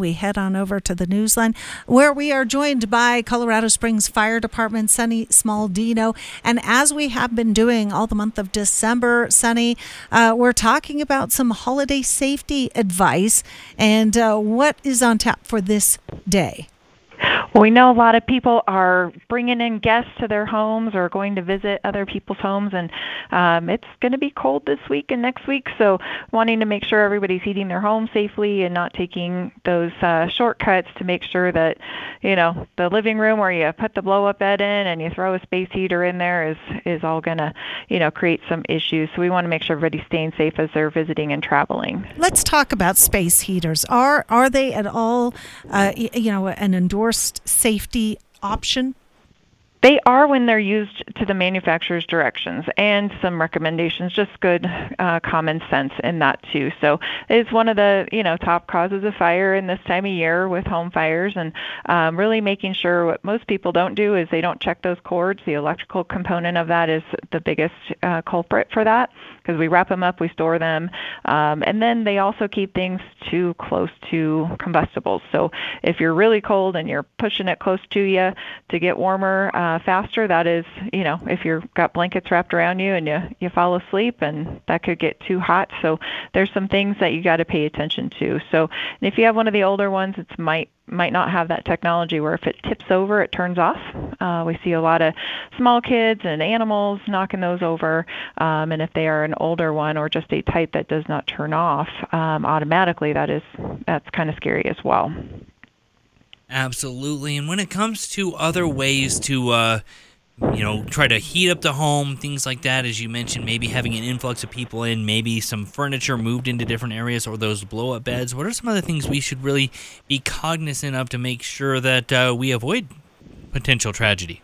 We head on over to the newsline where we are joined by Colorado Springs Fire Department Sunny Smaldino. And as we have been doing all the month of December, Sunny, uh, we're talking about some holiday safety advice and uh, what is on tap for this day. Well, we know a lot of people are bringing in guests to their homes or going to visit other people's homes, and um, it's going to be cold this week and next week. So, wanting to make sure everybody's heating their home safely and not taking those uh, shortcuts to make sure that, you know, the living room where you put the blow-up bed in and you throw a space heater in there is is all going to, you know, create some issues. So, we want to make sure everybody's staying safe as they're visiting and traveling. Let's talk about space heaters. Are are they at all, uh, you know, an endorsed safety option? They are when they're used to the manufacturer's directions and some recommendations, just good uh, common sense in that too. So it's one of the you know top causes of fire in this time of year with home fires, and um, really making sure what most people don't do is they don't check those cords. The electrical component of that is the biggest uh, culprit for that because we wrap them up, we store them, um, and then they also keep things too close to combustibles. So if you're really cold and you're pushing it close to you to get warmer. Uh, uh, faster. That is, you know, if you've got blankets wrapped around you and you you fall asleep, and that could get too hot. So there's some things that you got to pay attention to. So if you have one of the older ones, it might might not have that technology where if it tips over, it turns off. Uh, we see a lot of small kids and animals knocking those over, um, and if they are an older one or just a type that does not turn off um, automatically, that is that's kind of scary as well. Absolutely. And when it comes to other ways to, uh, you know, try to heat up the home, things like that, as you mentioned, maybe having an influx of people in, maybe some furniture moved into different areas or those blow up beds. What are some other things we should really be cognizant of to make sure that uh, we avoid potential tragedy?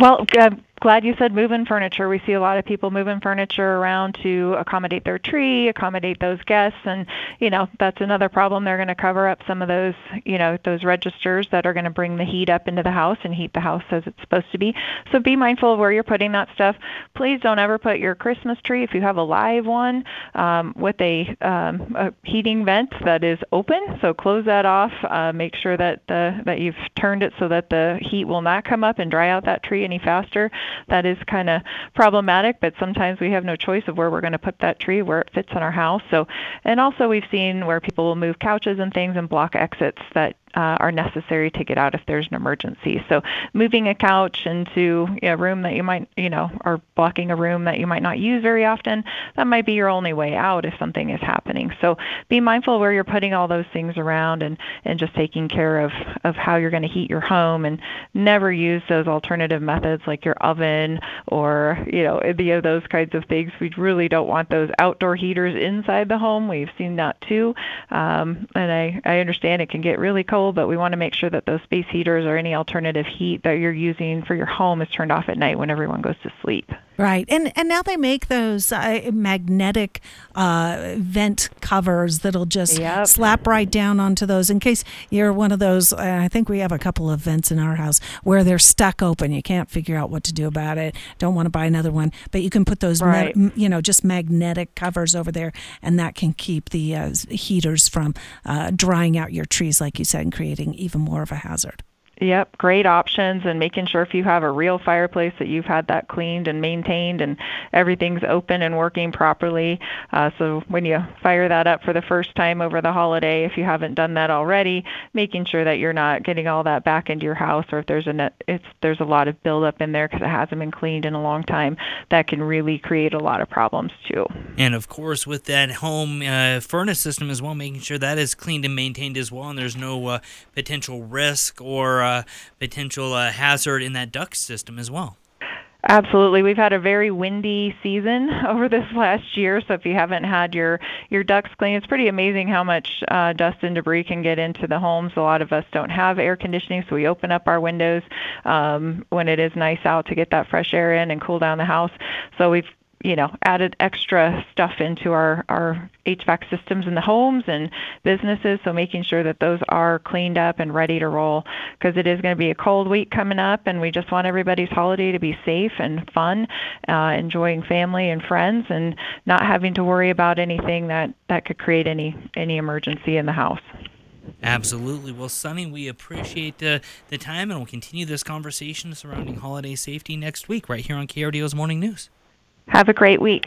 Well, uh, glad you said moving furniture. We see a lot of people moving furniture around to accommodate their tree, accommodate those guests, and you know that's another problem. They're going to cover up some of those, you know, those registers that are going to bring the heat up into the house and heat the house as it's supposed to be. So be mindful of where you're putting that stuff. Please don't ever put your Christmas tree, if you have a live one, um, with a, um, a heating vent that is open. So close that off. Uh, make sure that the that you've turned it so that the heat will not come up and dry out that tree any faster that is kind of problematic, but sometimes we have no choice of where we're going to put that tree, where it fits in our house. So, and also we've seen where people will move couches and things and block exits that are necessary to get out if there's an emergency. So moving a couch into a room that you might, you know, or blocking a room that you might not use very often, that might be your only way out if something is happening. So be mindful where you're putting all those things around and, and just taking care of, of how you're going to heat your home and never use those alternative methods like your oven or, you know, any of those kinds of things. We really don't want those outdoor heaters inside the home. We've seen that too. Um, and I, I understand it can get really cold but we want to make sure that those space heaters or any alternative heat that you're using for your home is turned off at night when everyone goes to sleep. Right, and and now they make those uh, magnetic uh, vent covers that'll just yep. slap right down onto those. In case you're one of those, uh, I think we have a couple of vents in our house where they're stuck open. You can't figure out what to do about it. Don't want to buy another one, but you can put those, right. me- you know, just magnetic covers over there, and that can keep the uh, heaters from uh, drying out your trees, like you said, and creating even more of a hazard. Yep, great options and making sure if you have a real fireplace that you've had that cleaned and maintained and everything's open and working properly. Uh, so when you fire that up for the first time over the holiday, if you haven't done that already, making sure that you're not getting all that back into your house or if there's a it's there's a lot of buildup in there because it hasn't been cleaned in a long time, that can really create a lot of problems too. And of course, with that home uh, furnace system as well, making sure that is cleaned and maintained as well, and there's no uh, potential risk or uh, potential uh, hazard in that duct system as well. Absolutely. We've had a very windy season over this last year, so if you haven't had your your ducts cleaned, it's pretty amazing how much uh, dust and debris can get into the homes. A lot of us don't have air conditioning, so we open up our windows um, when it is nice out to get that fresh air in and cool down the house. So we've you know added extra stuff into our our HVAC systems in the homes and businesses so making sure that those are cleaned up and ready to roll because it is going to be a cold week coming up and we just want everybody's holiday to be safe and fun uh, enjoying family and friends and not having to worry about anything that that could create any any emergency in the house Absolutely. Well, Sunny, we appreciate the, the time, and we'll continue this conversation surrounding holiday safety next week, right here on KRDO's Morning News. Have a great week.